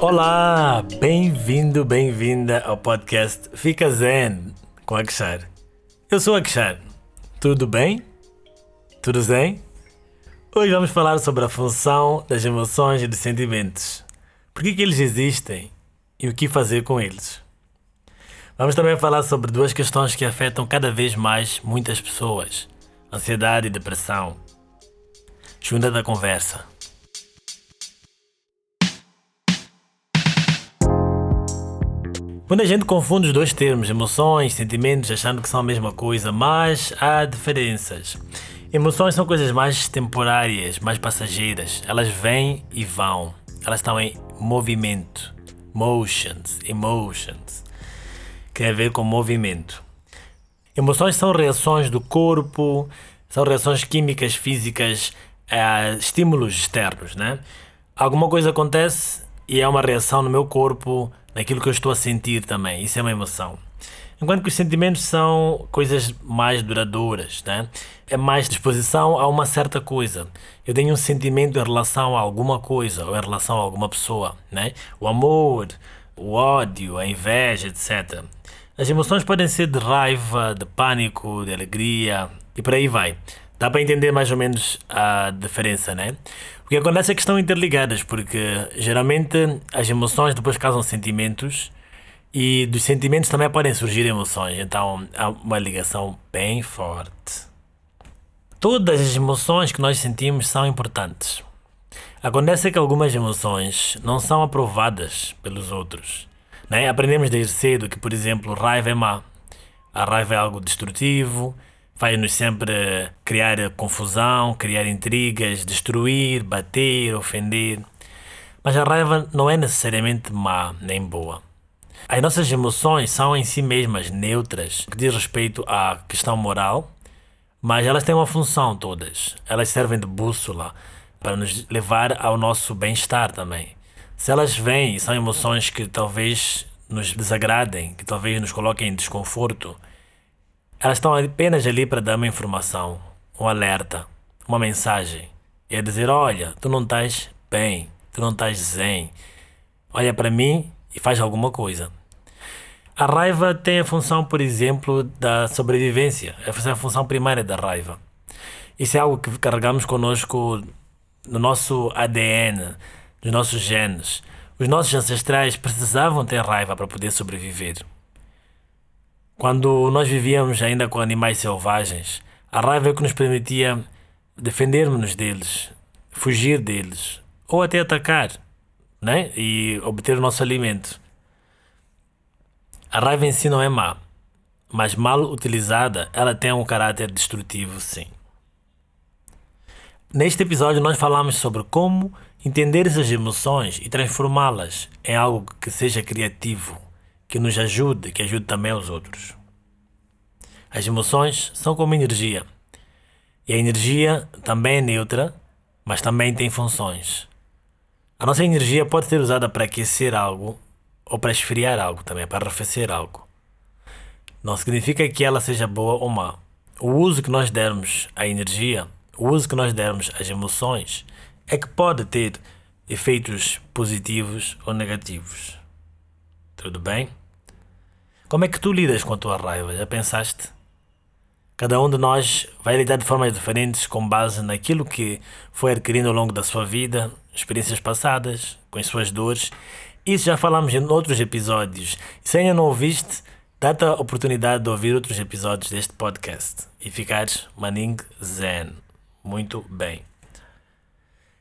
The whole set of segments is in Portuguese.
Olá, bem-vindo, bem-vinda ao podcast Fica Zen com Akshar. Eu sou Akshar. Tudo bem? Tudo zen? Hoje vamos falar sobre a função das emoções e dos sentimentos. Por que, que eles existem e o que fazer com eles. Vamos também falar sobre duas questões que afetam cada vez mais muitas pessoas: ansiedade e depressão. Junta da conversa. Muita gente confunde os dois termos, emoções, sentimentos, achando que são a mesma coisa, mas há diferenças. Emoções são coisas mais temporárias, mais passageiras. Elas vêm e vão. Elas estão em movimento. Motions, emotions. Que tem a ver com movimento. Emoções são reações do corpo, são reações químicas, físicas a estímulos externos, né? Alguma coisa acontece e é uma reação no meu corpo naquilo que eu estou a sentir também. Isso é uma emoção. Enquanto que os sentimentos são coisas mais duradouras, né? É mais disposição a uma certa coisa. Eu tenho um sentimento em relação a alguma coisa ou em relação a alguma pessoa, né? O amor, o ódio, a inveja, etc. As emoções podem ser de raiva, de pânico, de alegria e por aí vai. Dá para entender mais ou menos a diferença, né? O que acontece é que estão interligadas, porque geralmente as emoções depois causam sentimentos e dos sentimentos também podem surgir emoções, então há uma ligação bem forte. Todas as emoções que nós sentimos são importantes. Acontece que algumas emoções não são aprovadas pelos outros. Né? Aprendemos desde cedo que, por exemplo, raiva é má. A raiva é algo destrutivo, faz-nos sempre criar confusão, criar intrigas, destruir, bater, ofender. Mas a raiva não é necessariamente má nem boa. As nossas emoções são em si mesmas neutras, que diz respeito à questão moral, mas elas têm uma função todas. Elas servem de bússola para nos levar ao nosso bem-estar também. Se elas vêm e são emoções que talvez nos desagradem, que talvez nos coloquem em desconforto, elas estão apenas ali para dar uma informação, um alerta, uma mensagem. E é dizer: olha, tu não estás bem, tu não estás zen. Olha para mim e faz alguma coisa. A raiva tem a função, por exemplo, da sobrevivência. Essa é a função primária da raiva. Isso é algo que carregamos conosco no nosso ADN, nos nossos genes. Os nossos ancestrais precisavam ter raiva para poder sobreviver. Quando nós vivíamos ainda com animais selvagens, a raiva que nos permitia defendermos-nos deles, fugir deles, ou até atacar, né? e obter o nosso alimento. A raiva em si não é má, mas mal utilizada, ela tem um caráter destrutivo, sim. Neste episódio, nós falamos sobre como entender essas emoções e transformá-las em algo que seja criativo que nos ajude, que ajude também os outros. As emoções são como energia. E a energia também é neutra, mas também tem funções. A nossa energia pode ser usada para aquecer algo ou para esfriar algo também, para arrefecer algo. Não significa que ela seja boa ou má. O uso que nós dermos à energia, o uso que nós dermos às emoções, é que pode ter efeitos positivos ou negativos. Tudo bem? Como é que tu lidas com a tua raiva? Já pensaste? Cada um de nós vai lidar de formas diferentes com base naquilo que foi adquirindo ao longo da sua vida, experiências passadas, com as suas dores. Isso já falamos em outros episódios. Se ainda não ouviste, dá-te a oportunidade de ouvir outros episódios deste podcast e ficares maning zen. Muito bem.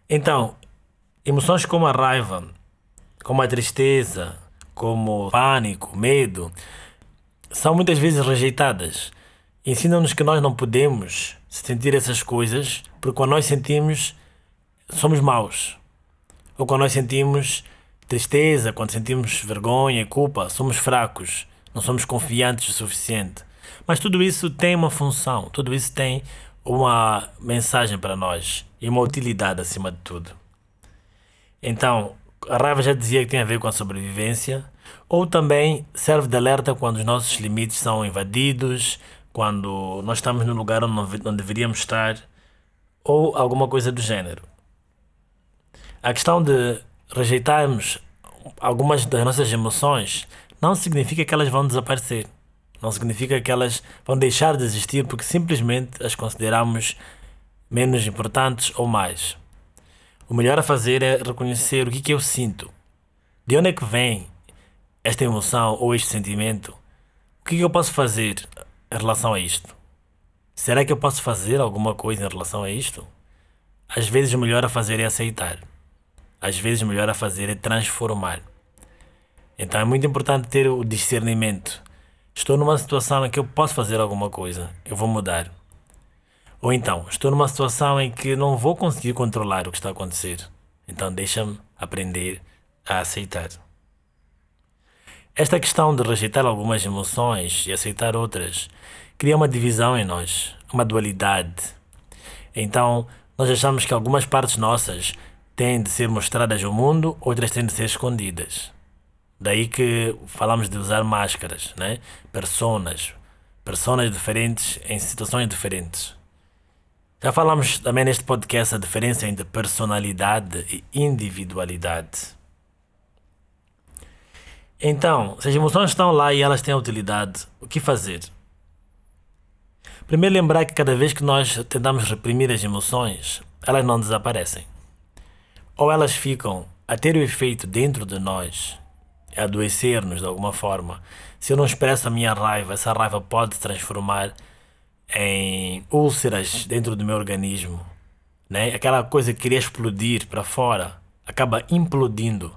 Então, emoções como a raiva, como a tristeza, como pânico, medo, são muitas vezes rejeitadas. Ensinam-nos que nós não podemos sentir essas coisas, porque quando nós sentimos, somos maus. Ou quando nós sentimos tristeza, quando sentimos vergonha, culpa, somos fracos, não somos confiantes o suficiente. Mas tudo isso tem uma função, tudo isso tem uma mensagem para nós e uma utilidade acima de tudo. Então, a raiva já dizia que tem a ver com a sobrevivência, ou também serve de alerta quando os nossos limites são invadidos, quando nós estamos no lugar onde não deveríamos estar, ou alguma coisa do gênero. A questão de rejeitarmos algumas das nossas emoções, não significa que elas vão desaparecer. Não significa que elas vão deixar de existir porque simplesmente as consideramos menos importantes ou mais. O melhor a fazer é reconhecer o que, que eu sinto. De onde é que vem esta emoção ou este sentimento? O que, que eu posso fazer em relação a isto? Será que eu posso fazer alguma coisa em relação a isto? Às vezes o melhor a fazer é aceitar. Às vezes o melhor a fazer é transformar. Então é muito importante ter o discernimento. Estou numa situação em que eu posso fazer alguma coisa, eu vou mudar. Ou então, estou numa situação em que não vou conseguir controlar o que está a acontecer. Então deixa-me aprender a aceitar. Esta questão de rejeitar algumas emoções e aceitar outras cria uma divisão em nós, uma dualidade. Então, nós achamos que algumas partes nossas têm de ser mostradas ao mundo, outras têm de ser escondidas. Daí que falamos de usar máscaras, né? Personas, personas diferentes em situações diferentes. Já falamos também neste podcast a diferença entre personalidade e individualidade. Então, se as emoções estão lá e elas têm utilidade, o que fazer? Primeiro, lembrar que cada vez que nós tentamos reprimir as emoções, elas não desaparecem ou elas ficam a ter o efeito dentro de nós, a adoecer-nos de alguma forma. Se eu não expresso a minha raiva, essa raiva pode se transformar em úlceras dentro do meu organismo. Né? Aquela coisa que queria explodir para fora acaba implodindo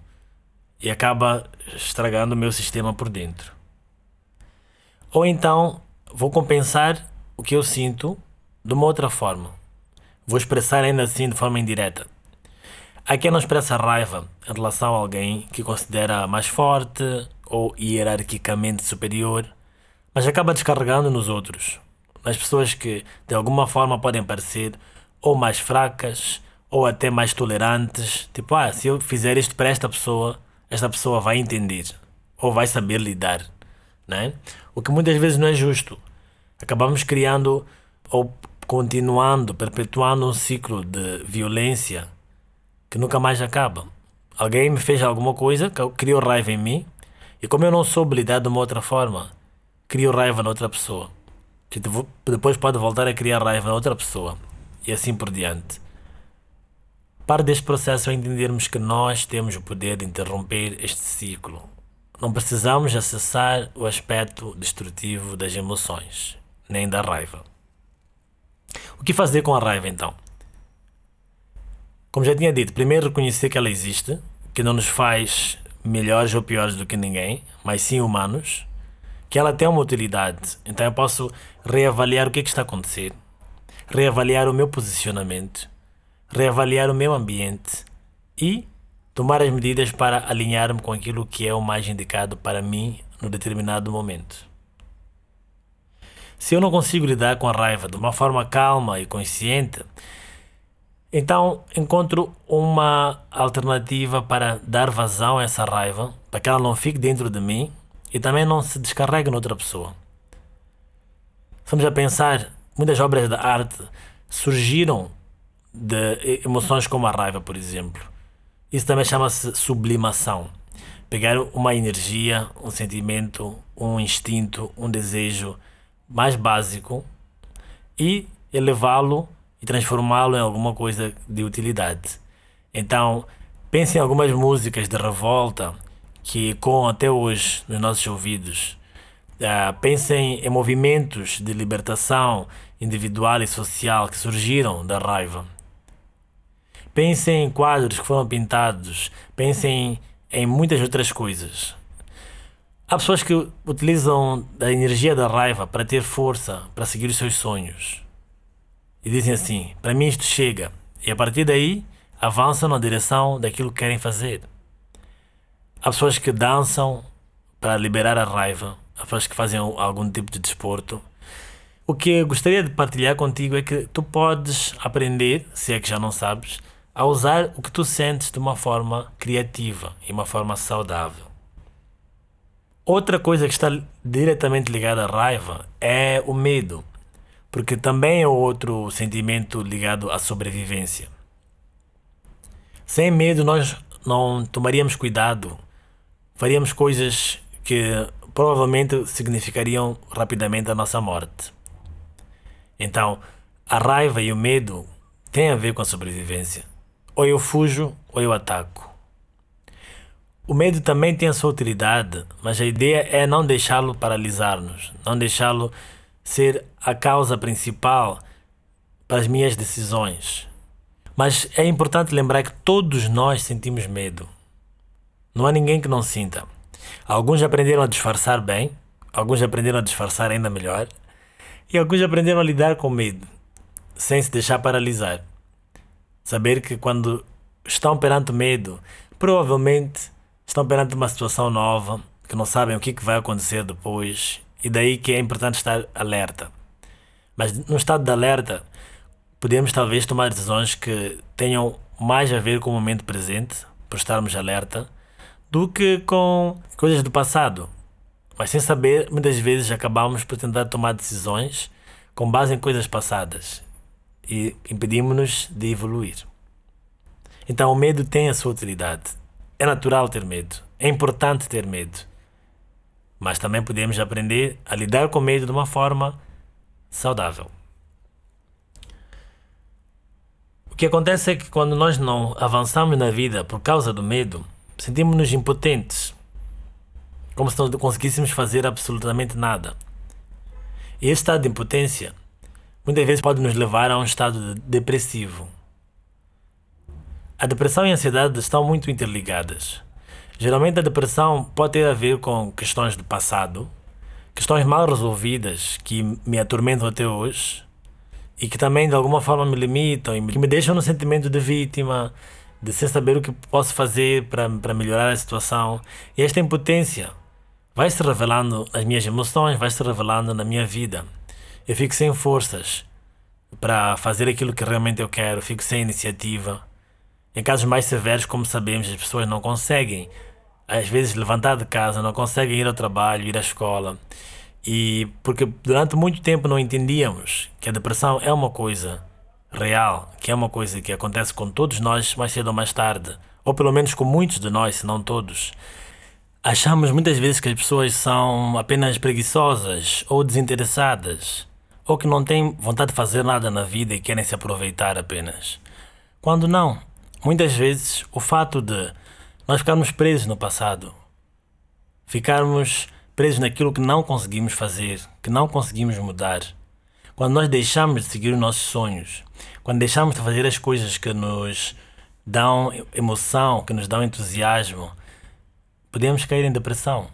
e acaba estragando o meu sistema por dentro. Ou então vou compensar o que eu sinto de uma outra forma. Vou expressar ainda assim de forma indireta. Há quem não expressa raiva em relação a alguém que considera mais forte ou hierarquicamente superior, mas acaba descarregando nos outros, nas pessoas que de alguma forma podem parecer ou mais fracas ou até mais tolerantes. Tipo, ah, se eu fizer isto para esta pessoa, esta pessoa vai entender ou vai saber lidar, né? O que muitas vezes não é justo. Acabamos criando ou continuando, perpetuando um ciclo de violência que nunca mais acaba. Alguém me fez alguma coisa, criou raiva em mim, e como eu não soube lidar de uma outra forma, criou raiva na outra pessoa. Que depois pode voltar a criar raiva na outra pessoa. E assim por diante. Parte deste processo é entendermos que nós temos o poder de interromper este ciclo. Não precisamos acessar o aspecto destrutivo das emoções, nem da raiva. O que fazer com a raiva então? Como já tinha dito, primeiro reconhecer que ela existe, que não nos faz melhores ou piores do que ninguém, mas sim humanos, que ela tem uma utilidade. Então eu posso reavaliar o que, é que está a acontecer, reavaliar o meu posicionamento, reavaliar o meu ambiente e tomar as medidas para alinhar-me com aquilo que é o mais indicado para mim no determinado momento. Se eu não consigo lidar com a raiva de uma forma calma e consciente, então encontro uma alternativa para dar vazão a essa raiva, para que ela não fique dentro de mim e também não se descarregue noutra pessoa. Estamos a pensar, muitas obras da arte surgiram de emoções como a raiva, por exemplo. Isso também chama-se sublimação. Pegar uma energia, um sentimento, um instinto, um desejo mais básico e elevá-lo e transformá-lo em alguma coisa de utilidade. Então, pense em algumas músicas de revolta que ecoam até hoje nos nossos ouvidos. Uh, pensem em movimentos de libertação individual e social que surgiram da raiva. Pensem em quadros que foram pintados. Pensem em muitas outras coisas. Há pessoas que utilizam a energia da raiva para ter força, para seguir os seus sonhos e dizem assim: para mim isto chega. E a partir daí avançam na direção daquilo que querem fazer. Há pessoas que dançam para liberar a raiva, há pessoas que fazem algum tipo de desporto. O que eu gostaria de partilhar contigo é que tu podes aprender, se é que já não sabes, a usar o que tu sentes de uma forma criativa e uma forma saudável. Outra coisa que está diretamente ligada à raiva é o medo porque também é outro sentimento ligado à sobrevivência. Sem medo, nós não tomaríamos cuidado faríamos coisas que provavelmente significariam rapidamente a nossa morte. Então, a raiva e o medo têm a ver com a sobrevivência. Ou eu fujo ou eu ataco. O medo também tem a sua utilidade, mas a ideia é não deixá-lo paralisar-nos, não deixá-lo ser a causa principal para as minhas decisões. Mas é importante lembrar que todos nós sentimos medo. Não há ninguém que não sinta. Alguns aprenderam a disfarçar bem, alguns aprenderam a disfarçar ainda melhor, e alguns aprenderam a lidar com medo, sem se deixar paralisar. Saber que quando estão perante medo, provavelmente estão perante uma situação nova, que não sabem o que vai acontecer depois, e daí que é importante estar alerta. Mas no estado de alerta, podemos talvez tomar decisões que tenham mais a ver com o momento presente, por estarmos alerta, do que com coisas do passado. Mas sem saber, muitas vezes acabamos por tentar tomar decisões com base em coisas passadas e impedimos-nos de evoluir. Então o medo tem a sua utilidade. É natural ter medo, é importante ter medo. Mas também podemos aprender a lidar com medo de uma forma saudável. O que acontece é que quando nós não avançamos na vida por causa do medo, sentimos-nos impotentes, como se não conseguíssemos fazer absolutamente nada. E este estado de impotência muitas vezes pode nos levar a um estado de depressivo. A depressão e a ansiedade estão muito interligadas. Geralmente a depressão pode ter a ver com questões do passado, questões mal resolvidas que me atormentam até hoje, e que também de alguma forma me limitam e me deixam no sentimento de vítima, de sem saber o que posso fazer para, melhorar a situação. E esta impotência vai se revelando nas minhas emoções, vai se revelando na minha vida. Eu fico sem forças para fazer aquilo que realmente eu quero, fico sem iniciativa. Em casos mais severos, como sabemos, as pessoas não conseguem, às vezes, levantar de casa, não conseguem ir ao trabalho, ir à escola. E porque durante muito tempo não entendíamos que a depressão é uma coisa real, que é uma coisa que acontece com todos nós mais cedo ou mais tarde, ou pelo menos com muitos de nós, se não todos. Achamos muitas vezes que as pessoas são apenas preguiçosas ou desinteressadas, ou que não têm vontade de fazer nada na vida e querem se aproveitar apenas. Quando não, muitas vezes o fato de nós ficarmos presos no passado, ficarmos presos naquilo que não conseguimos fazer, que não conseguimos mudar. Quando nós deixamos de seguir os nossos sonhos, quando deixamos de fazer as coisas que nos dão emoção, que nos dão entusiasmo, podemos cair em depressão.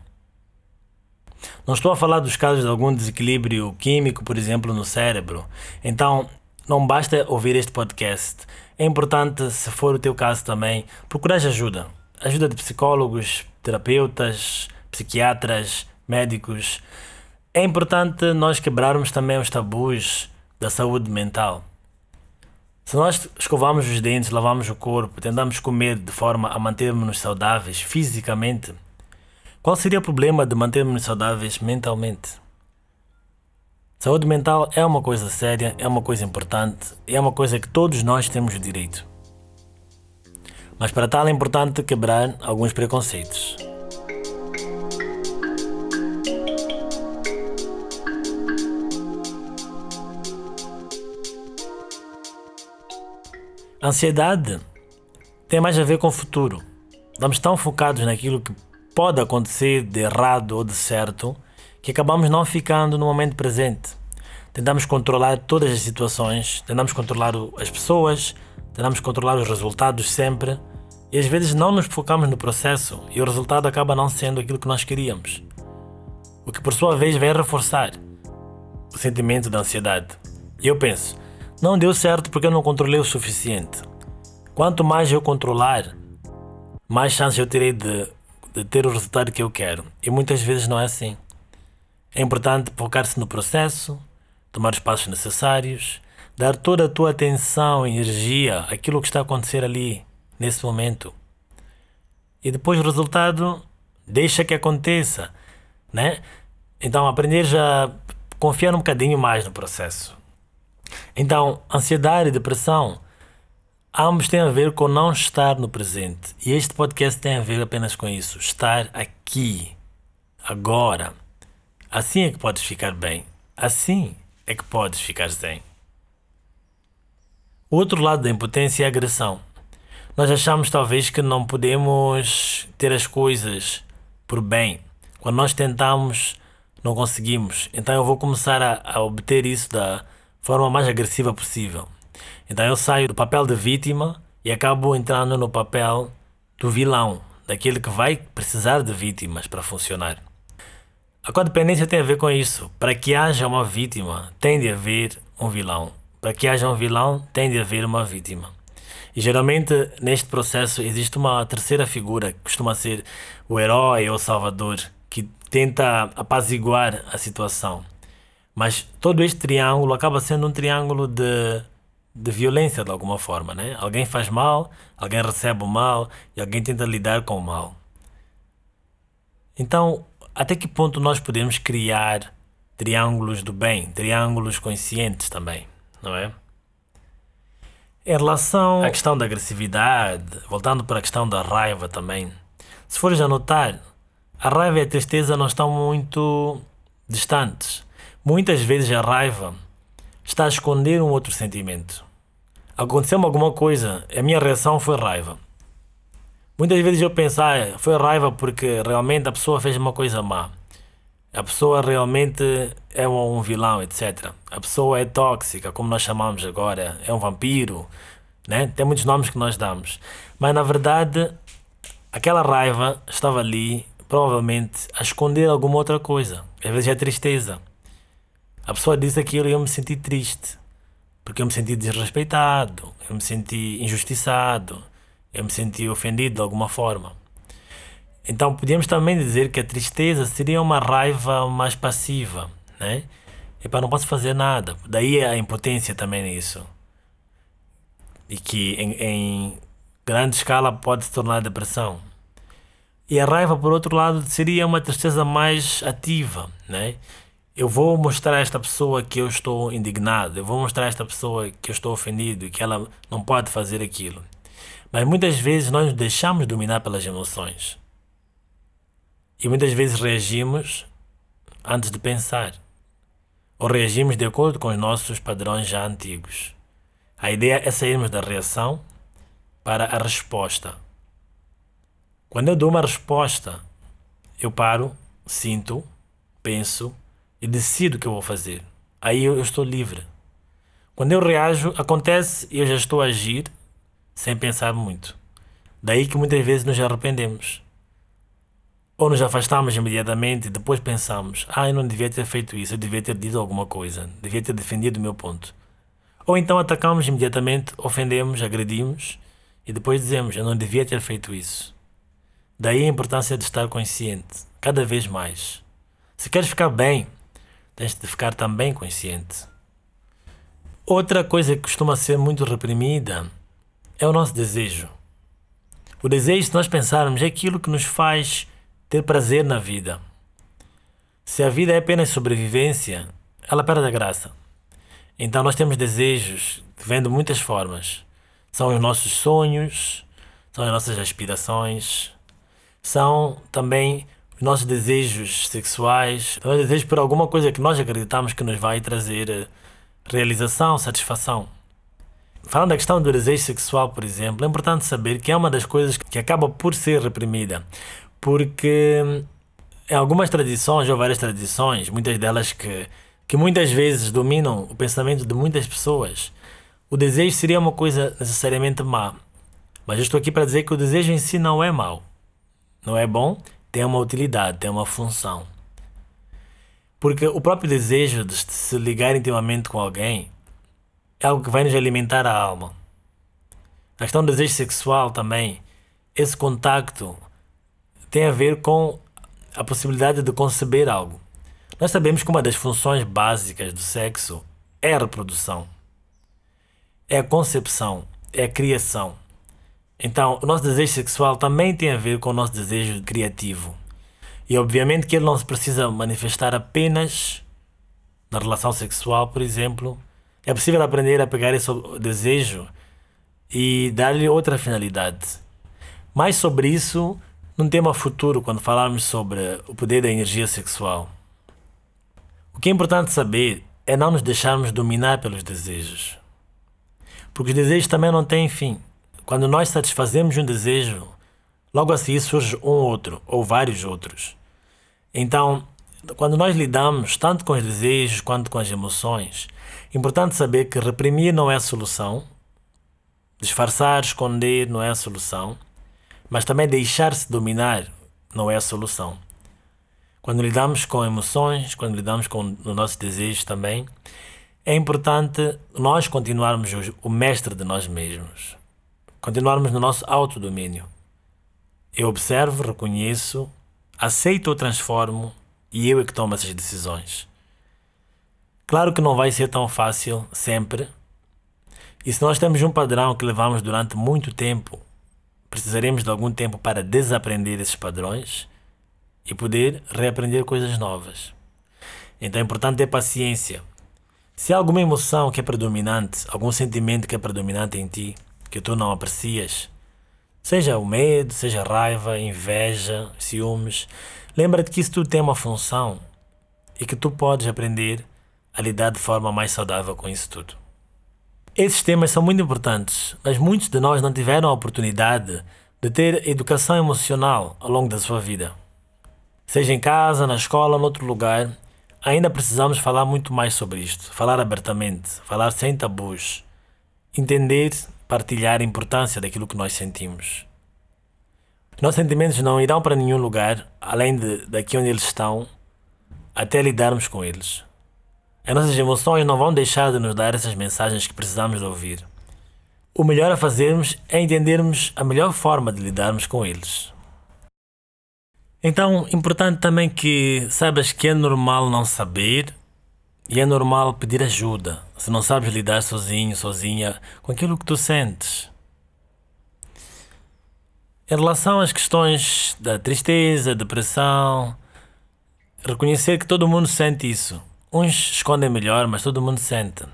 Não estou a falar dos casos de algum desequilíbrio químico, por exemplo, no cérebro. Então, não basta ouvir este podcast. É importante, se for o teu caso também, procurar ajuda. Ajuda de psicólogos, terapeutas, psiquiatras, médicos. É importante nós quebrarmos também os tabus da saúde mental. Se nós escovamos os dentes, lavamos o corpo, tentamos comer de forma a mantermos-nos saudáveis fisicamente, qual seria o problema de mantermos-nos saudáveis mentalmente? Saúde mental é uma coisa séria, é uma coisa importante é uma coisa que todos nós temos o direito. Mas para tal é importante quebrar alguns preconceitos. A ansiedade tem mais a ver com o futuro. Estamos tão focados naquilo que pode acontecer de errado ou de certo que acabamos não ficando no momento presente. Tentamos controlar todas as situações, tentamos controlar as pessoas, tentamos controlar os resultados sempre e às vezes não nos focamos no processo e o resultado acaba não sendo aquilo que nós queríamos. O que por sua vez vai reforçar o sentimento da ansiedade. E eu penso, não deu certo porque eu não controlei o suficiente. Quanto mais eu controlar, mais chance eu terei de, de ter o resultado que eu quero. E muitas vezes não é assim. É importante focar-se no processo, tomar os passos necessários, dar toda a tua atenção e energia àquilo que está a acontecer ali, nesse momento. E depois o resultado, deixa que aconteça, né? Então aprender já confiar um bocadinho mais no processo. Então, ansiedade e depressão, ambos têm a ver com não estar no presente. E este podcast tem a ver apenas com isso, estar aqui agora. Assim é que podes ficar bem. Assim é que podes ficar zen. O outro lado da impotência é a agressão. Nós achamos talvez que não podemos ter as coisas por bem. Quando nós tentamos, não conseguimos. Então eu vou começar a, a obter isso da forma mais agressiva possível. Então eu saio do papel de vítima e acabo entrando no papel do vilão, daquele que vai precisar de vítimas para funcionar. A codependência tem a ver com isso. Para que haja uma vítima, tem de haver um vilão. Para que haja um vilão, tem de haver uma vítima. E geralmente neste processo existe uma terceira figura, que costuma ser o herói ou o salvador, que tenta apaziguar a situação. Mas todo este triângulo acaba sendo um triângulo de, de violência de alguma forma, né? Alguém faz mal, alguém recebe o mal e alguém tenta lidar com o mal. Então, até que ponto nós podemos criar triângulos do bem, triângulos conscientes também, não é? Em relação à questão da agressividade, voltando para a questão da raiva também, se fores a notar, a raiva e a tristeza não estão muito distantes. Muitas vezes a raiva está a esconder um outro sentimento. Aconteceu-me alguma coisa, a minha reação foi raiva. Muitas vezes eu penso, ah, foi raiva porque realmente a pessoa fez uma coisa má. A pessoa realmente é um vilão, etc. A pessoa é tóxica, como nós chamamos agora, é um vampiro, né? Tem muitos nomes que nós damos. Mas na verdade, aquela raiva estava ali, provavelmente, a esconder alguma outra coisa. Às vezes é tristeza. A pessoa disse aquilo e eu me senti triste. Porque eu me senti desrespeitado, eu me senti injustiçado, eu me senti ofendido de alguma forma. Então podíamos também dizer que a tristeza seria uma raiva mais passiva, né? para não posso fazer nada. Daí a impotência também nisso. E que em, em grande escala pode se tornar depressão. E a raiva, por outro lado, seria uma tristeza mais ativa, né? Eu vou mostrar a esta pessoa que eu estou indignado, eu vou mostrar a esta pessoa que eu estou ofendido que ela não pode fazer aquilo. Mas muitas vezes nós nos deixamos dominar pelas emoções. E muitas vezes reagimos antes de pensar. Ou reagimos de acordo com os nossos padrões já antigos. A ideia é sairmos da reação para a resposta. Quando eu dou uma resposta, eu paro, sinto, penso e decido o que eu vou fazer. Aí eu, estou livre. Quando eu reajo, acontece e eu já estou a agir sem pensar muito. Daí que muitas vezes nos arrependemos. Ou nos afastamos imediatamente e depois pensamos: ah, eu não devia ter feito isso, eu devia ter dito alguma coisa, devia ter defendido o meu ponto. Ou então atacamos imediatamente, ofendemos, agredimos e depois dizemos: eu não devia ter feito isso. Daí a importância de estar consciente, cada vez mais. Se queres ficar bem, tens de ficar também consciente. Outra coisa que costuma ser muito reprimida é o nosso desejo. O desejo, se nós pensarmos, é aquilo que nos faz ter prazer na vida. Se a vida é apenas sobrevivência, ela perde a graça. Então nós temos desejos de muitas formas. São os nossos sonhos, são as nossas aspirações, são também os nossos desejos sexuais, os desejos por alguma coisa que nós acreditamos que nos vai trazer eh, realização, satisfação. Falando da questão do desejo sexual, por exemplo, é importante saber que é uma das coisas que acaba por ser reprimida porque em algumas tradições, ou várias tradições, muitas delas que, que muitas vezes dominam o pensamento de muitas pessoas, o desejo seria uma coisa necessariamente má. Mas eu estou aqui para dizer que o desejo em si não é mau. Não é bom, tem uma utilidade, tem uma função. Porque o próprio desejo de se ligar intimamente com alguém é algo que vai nos alimentar a alma. A questão do desejo sexual também, esse contacto tem a ver com a possibilidade de conceber algo. Nós sabemos que uma das funções básicas do sexo é a reprodução, é a concepção, é a criação. Então, o nosso desejo sexual também tem a ver com o nosso desejo criativo. E obviamente que ele não se precisa manifestar apenas na relação sexual, por exemplo. É possível aprender a pegar esse desejo e dar-lhe outra finalidade. Mais sobre isso num tema futuro quando falarmos sobre o poder da energia sexual. O que é importante saber é não nos deixarmos dominar pelos desejos. Porque os desejos também não têm fim. Quando nós satisfazemos um desejo, logo assim surge um outro ou vários outros. Então, quando nós lidamos tanto com os desejos quanto com as emoções, é importante saber que reprimir não é a solução, disfarçar, esconder não é a solução, mas também deixar-se dominar não é a solução. Quando lidamos com emoções, quando lidamos com os nossos desejos também, é importante nós continuarmos o mestre de nós mesmos, continuarmos no nosso autodomínio. Eu observo, reconheço, aceito ou transformo e eu é que tomo essas decisões. Claro que não vai ser tão fácil sempre. E se nós temos um padrão que levamos durante muito tempo, precisaremos de algum tempo para desaprender esses padrões e poder reaprender coisas novas. Então é importante ter paciência. Se há alguma emoção que é predominante, algum sentimento que é predominante em ti, que tu não aprecias, seja o medo, seja raiva, inveja, ciúmes, lembra-te que isso tudo tem uma função e que tu podes aprender a lidar de forma mais saudável com isso tudo. Esses temas são muito importantes, mas muitos de nós não tiveram a oportunidade de ter educação emocional ao longo da sua vida. Seja em casa, na escola ou noutro lugar, ainda precisamos falar muito mais sobre isto, falar abertamente, falar sem tabus, entender, partilhar a importância daquilo que nós sentimos. Os nossos sentimentos não irão para nenhum lugar além de daqui onde eles estão, até lidarmos com eles. As nossas emoções não vão deixar de nos dar essas mensagens que precisamos de ouvir. O melhor a fazermos é entendermos a melhor forma de lidarmos com eles. Então, importante também que saibas que é normal não saber e é normal pedir ajuda se não sabes lidar sozinho, sozinha com aquilo que tu sentes. Em relação às questões da tristeza, depressão, reconhecer que todo mundo sente isso. Uns escondem melhor, mas todo mundo sente.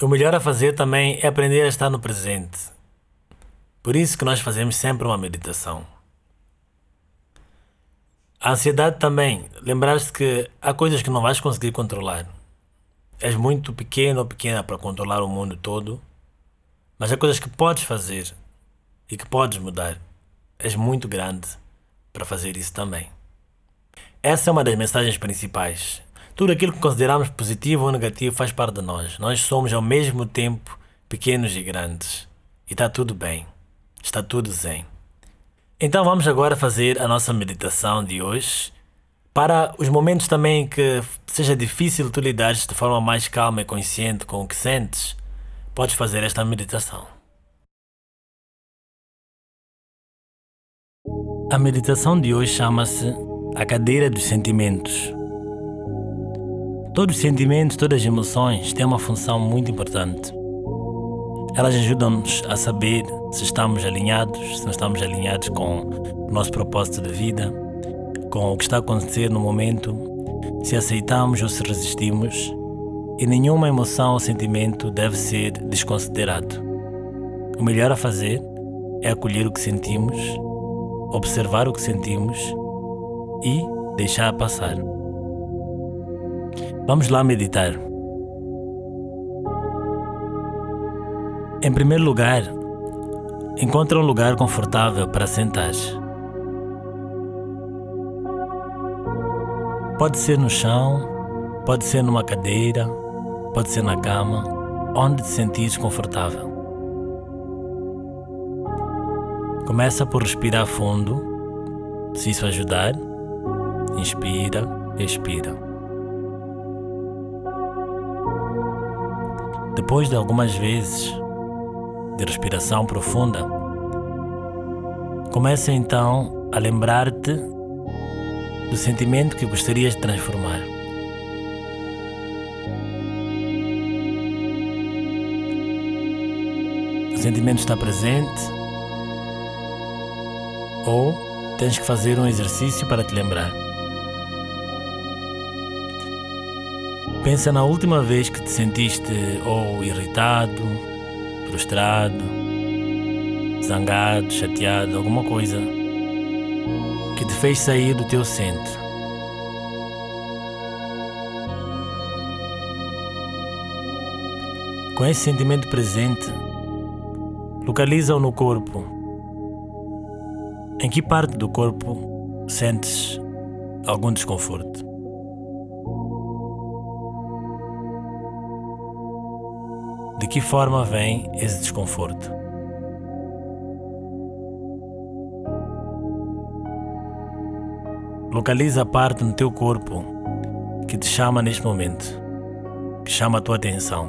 O melhor a fazer também é aprender a estar no presente. Por isso que nós fazemos sempre uma meditação. A ansiedade também. Lembrar-te que há coisas que não vais conseguir controlar. És muito pequeno ou pequena para controlar o mundo todo, mas há coisas que podes fazer e que podes mudar. És muito grande para fazer isso também. Essa é uma das mensagens principais. Tudo aquilo que consideramos positivo ou negativo faz parte de nós. Nós somos ao mesmo tempo pequenos e grandes. E está tudo bem. Está tudo zen. Então vamos agora fazer a nossa meditação de hoje. Para os momentos também que seja difícil tu lidares de forma mais calma e consciente com o que sentes, podes fazer esta meditação. A meditação de hoje chama-se A Cadeira dos Sentimentos. Todos os sentimentos, todas as emoções têm uma função muito importante. Elas ajudam-nos a saber se estamos alinhados, se não estamos alinhados com o nosso propósito de vida, com o que está a acontecer no momento, se aceitamos ou se resistimos, e nenhuma emoção ou sentimento deve ser desconsiderado. O melhor a fazer é acolher o que sentimos, observar o que sentimos e deixar passar. Vamos lá meditar. Em primeiro lugar, encontre um lugar confortável para sentar. Pode ser no chão, pode ser numa cadeira, pode ser na cama, onde te sentires confortável. Começa por respirar fundo, se isso ajudar, inspira, expira. Depois de algumas vezes, de respiração profunda, começa então a lembrar-te do sentimento que gostarias de transformar. O sentimento está presente ou tens que fazer um exercício para te lembrar. Pensa na última vez que te sentiste ou irritado, frustrado, zangado, chateado, alguma coisa que te fez sair do teu centro. Com esse sentimento presente, localiza-o no corpo. Em que parte do corpo sentes algum desconforto? De que forma vem esse desconforto? Localiza a parte no teu corpo que te chama neste momento, que chama a tua atenção.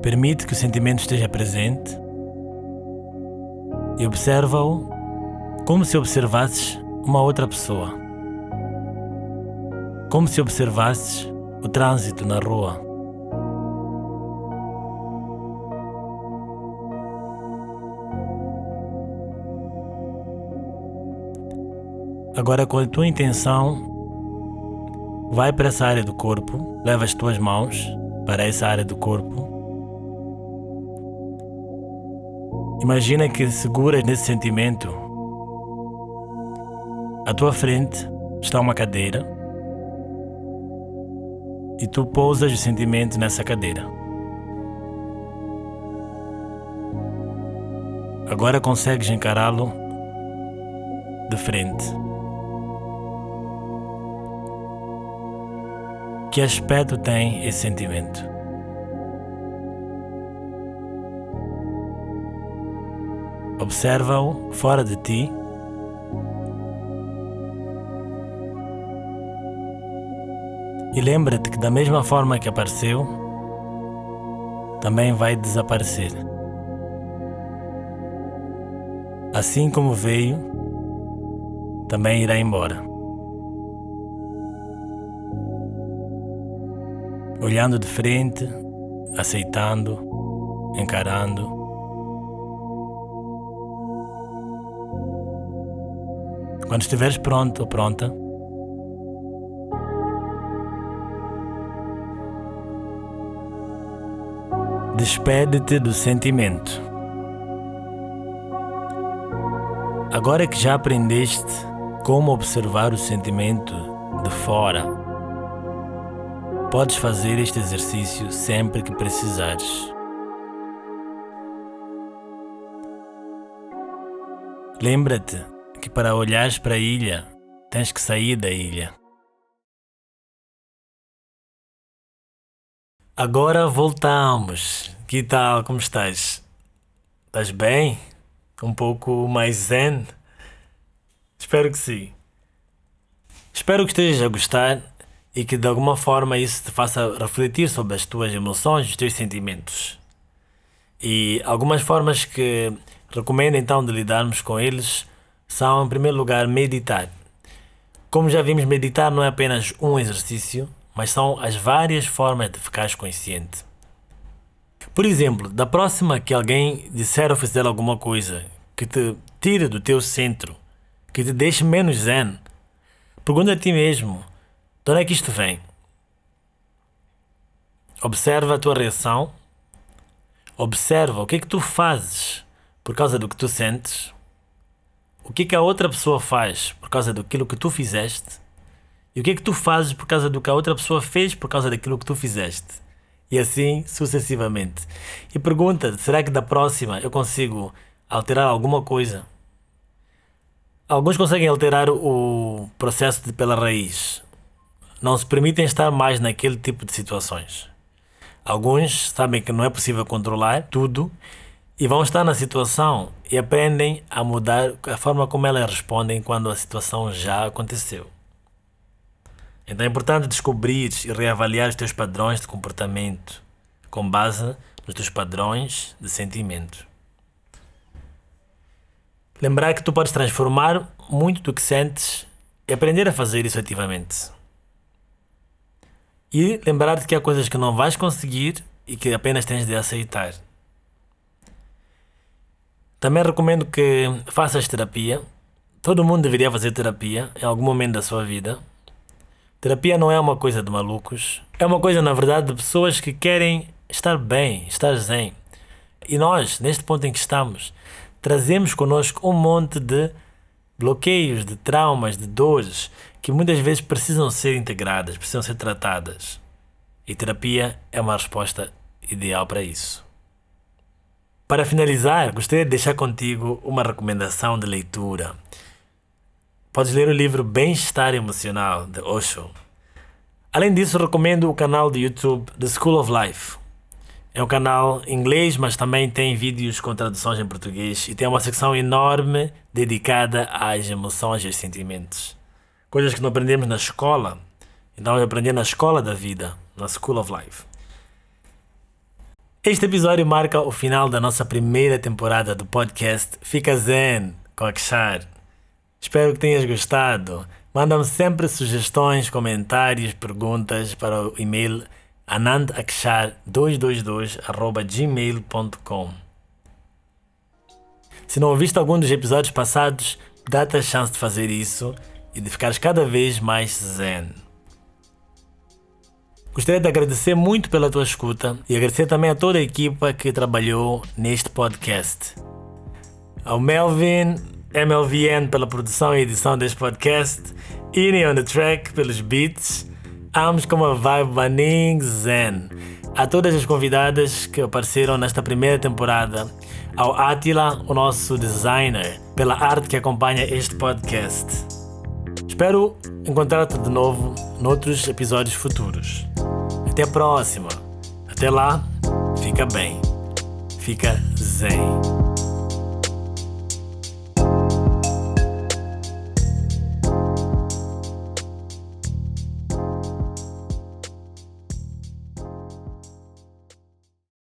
Permite que o sentimento esteja presente e observa-o como se observasses uma outra pessoa. Como se observasses o trânsito na rua. Agora, com a tua intenção, vai para essa área do corpo, leva as tuas mãos para essa área do corpo Imagina que seguras nesse sentimento. À tua frente está uma cadeira e tu pousas o sentimento nessa cadeira. Agora consegues encará-lo de frente. Que aspecto tem esse sentimento? Observa-o fora de ti. E lembra-te que, da mesma forma que apareceu, também vai desaparecer. Assim como veio, também irá embora. Olhando de frente, aceitando, encarando. Quando estiveres pronto ou pronta, despede-te do sentimento. Agora que já aprendeste como observar o sentimento de fora, podes fazer este exercício sempre que precisares. Lembra-te que para olhares para a ilha tens que sair da ilha. Agora voltamos. Que tal? Como estás? Estás bem? Um pouco mais zen? Espero que sim. Espero que estejas a gostar e que de alguma forma isso te faça refletir sobre as tuas emoções, os teus sentimentos. E algumas formas que recomendo então de lidarmos com eles são, em primeiro lugar, meditar. Como já vimos, meditar não é apenas um exercício, mas são as várias formas de ficar consciente. Por exemplo, da próxima que alguém disser ou fizer alguma coisa que te tire do teu centro, que te deixe menos zen, pergunta a ti mesmo: de onde é que isto vem? Observa a tua reação, observa o que é que tu fazes por causa do que tu sentes o que, que a outra pessoa faz por causa daquilo que tu fizeste e o que é que tu fazes por causa do que a outra pessoa fez por causa daquilo que tu fizeste. E assim sucessivamente. E pergunta: será que da próxima eu consigo alterar alguma coisa? Alguns conseguem alterar o processo de, pela raiz. Não se permitem estar mais naquele tipo de situações. Alguns sabem que não é possível controlar tudo e vão estar na situação e aprendem a mudar a forma como elas respondem quando a situação já aconteceu. Então é importante descobrir e reavaliar os teus padrões de comportamento com base nos teus padrões de sentimento. Lembrar que tu podes transformar muito do que sentes e aprender a fazer isso ativamente. E lembrar-te que há coisas que não vais conseguir e que apenas tens de aceitar. Também recomendo que faças terapia. Todo mundo deveria fazer terapia em algum momento da sua vida. Terapia não é uma coisa de malucos, é uma coisa, na verdade, de pessoas que querem estar bem, estar zen. E nós, neste ponto em que estamos, trazemos connosco um monte de bloqueios, de traumas, de dores que muitas vezes precisam ser integradas, precisam ser tratadas. E terapia é uma resposta ideal para isso. Para finalizar, gostaria de deixar contigo uma recomendação de leitura. Podes ler o livro Bem-Estar Emocional, de Osho. Além disso, recomendo o canal de YouTube The School of Life. É um canal em inglês, mas também tem vídeos com traduções em português e tem uma secção enorme dedicada às emoções e aos sentimentos. Coisas que não aprendemos na escola, então eu aprendi na escola da vida, na School of Life. Este episódio marca o final da nossa primeira temporada do podcast Fica Zen com Akshar. Espero que tenhas gostado. Manda-me sempre sugestões, comentários, perguntas para o e-mail anandakshar222.gmail.com Se não ouviste algum dos episódios passados, dá-te a chance de fazer isso e de ficares cada vez mais zen. Gostaria de agradecer muito pela tua escuta e agradecer também a toda a equipa que trabalhou neste podcast. Ao Melvin, MLVN pela produção e edição deste podcast, Ine on the Track pelos beats, ambos com uma vibe Baning Zen. A todas as convidadas que apareceram nesta primeira temporada, ao Atila, o nosso designer, pela arte que acompanha este podcast. Espero encontrar-te de novo noutros episódios futuros. Até a próxima. Até lá, fica bem. Fica zen.